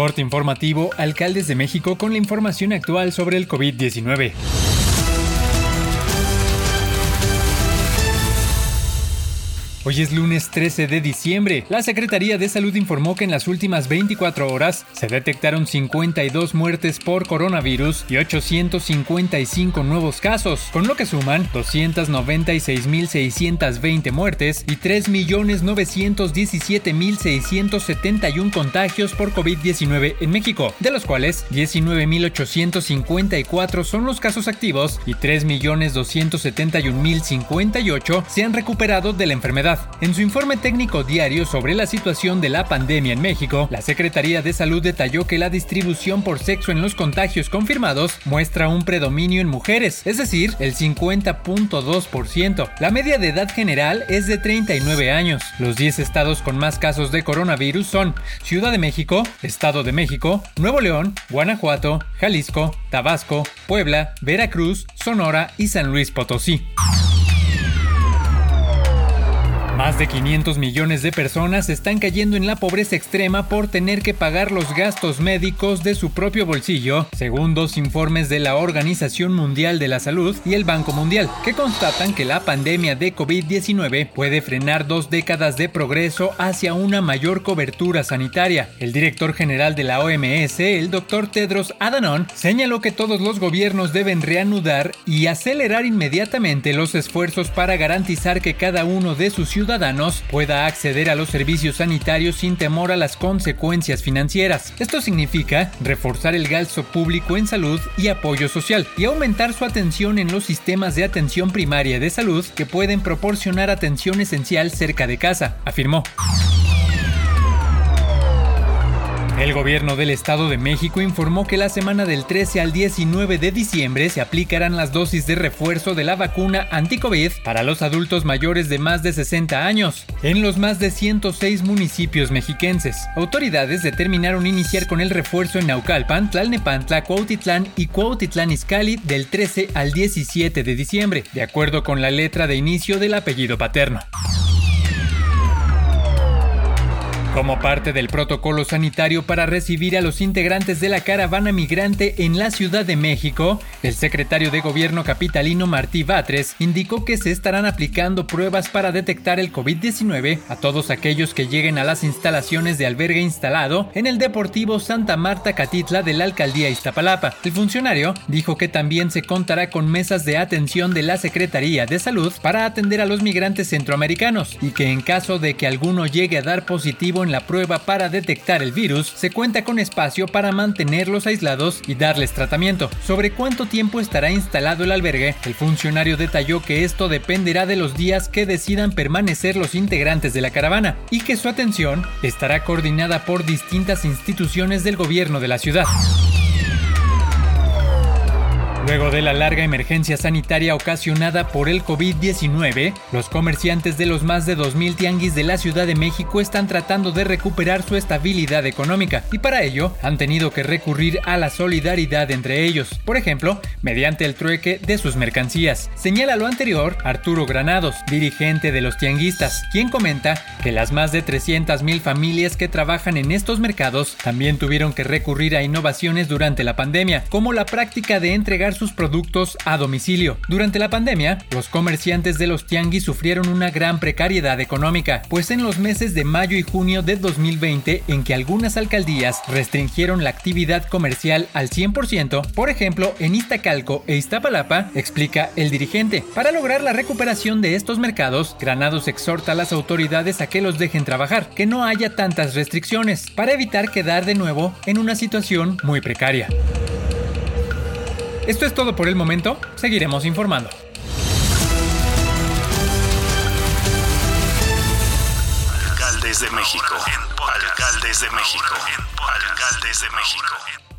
Corte informativo, alcaldes de México con la información actual sobre el COVID-19. Hoy es lunes 13 de diciembre. La Secretaría de Salud informó que en las últimas 24 horas se detectaron 52 muertes por coronavirus y 855 nuevos casos, con lo que suman 296.620 muertes y 3.917.671 contagios por COVID-19 en México, de los cuales 19.854 son los casos activos y 3.271.058 se han recuperado de la enfermedad. En su informe técnico diario sobre la situación de la pandemia en México, la Secretaría de Salud detalló que la distribución por sexo en los contagios confirmados muestra un predominio en mujeres, es decir, el 50.2%. La media de edad general es de 39 años. Los 10 estados con más casos de coronavirus son Ciudad de México, Estado de México, Nuevo León, Guanajuato, Jalisco, Tabasco, Puebla, Veracruz, Sonora y San Luis Potosí. Más de 500 millones de personas están cayendo en la pobreza extrema por tener que pagar los gastos médicos de su propio bolsillo, según dos informes de la Organización Mundial de la Salud y el Banco Mundial, que constatan que la pandemia de COVID-19 puede frenar dos décadas de progreso hacia una mayor cobertura sanitaria. El director general de la OMS, el doctor Tedros Adhanom, señaló que todos los gobiernos deben reanudar y acelerar inmediatamente los esfuerzos para garantizar que cada uno de sus ciudadanos pueda acceder a los servicios sanitarios sin temor a las consecuencias financieras. Esto significa reforzar el gasto público en salud y apoyo social y aumentar su atención en los sistemas de atención primaria de salud que pueden proporcionar atención esencial cerca de casa, afirmó. El gobierno del Estado de México informó que la semana del 13 al 19 de diciembre se aplicarán las dosis de refuerzo de la vacuna anti-COVID para los adultos mayores de más de 60 años en los más de 106 municipios mexiquenses. Autoridades determinaron iniciar con el refuerzo en Naucalpan, Tlalnepantla, Cuautitlán y Cuautitlán Izcalli del 13 al 17 de diciembre, de acuerdo con la letra de inicio del apellido paterno. Como parte del protocolo sanitario para recibir a los integrantes de la caravana migrante en la Ciudad de México, el secretario de Gobierno capitalino Martí Batres indicó que se estarán aplicando pruebas para detectar el COVID-19 a todos aquellos que lleguen a las instalaciones de albergue instalado en el Deportivo Santa Marta Catitla de la alcaldía Iztapalapa. El funcionario dijo que también se contará con mesas de atención de la Secretaría de Salud para atender a los migrantes centroamericanos y que en caso de que alguno llegue a dar positivo en la prueba para detectar el virus, se cuenta con espacio para mantenerlos aislados y darles tratamiento. Sobre cuánto tiempo estará instalado el albergue, el funcionario detalló que esto dependerá de los días que decidan permanecer los integrantes de la caravana y que su atención estará coordinada por distintas instituciones del gobierno de la ciudad. Luego de la larga emergencia sanitaria ocasionada por el COVID-19, los comerciantes de los más de 2.000 tianguis de la Ciudad de México están tratando de recuperar su estabilidad económica y para ello han tenido que recurrir a la solidaridad entre ellos, por ejemplo, mediante el trueque de sus mercancías. Señala lo anterior Arturo Granados, dirigente de los tianguistas, quien comenta que las más de 300.000 familias que trabajan en estos mercados también tuvieron que recurrir a innovaciones durante la pandemia, como la práctica de entregar sus productos a domicilio. Durante la pandemia, los comerciantes de los tianguis sufrieron una gran precariedad económica, pues en los meses de mayo y junio de 2020, en que algunas alcaldías restringieron la actividad comercial al 100%, por ejemplo, en Iztacalco e Iztapalapa, explica el dirigente. Para lograr la recuperación de estos mercados, Granados exhorta a las autoridades a que los dejen trabajar, que no haya tantas restricciones, para evitar quedar de nuevo en una situación muy precaria. Esto es todo por el momento, seguiremos informando. Alcaldes de México. Alcaldes de México. Alcaldes de México.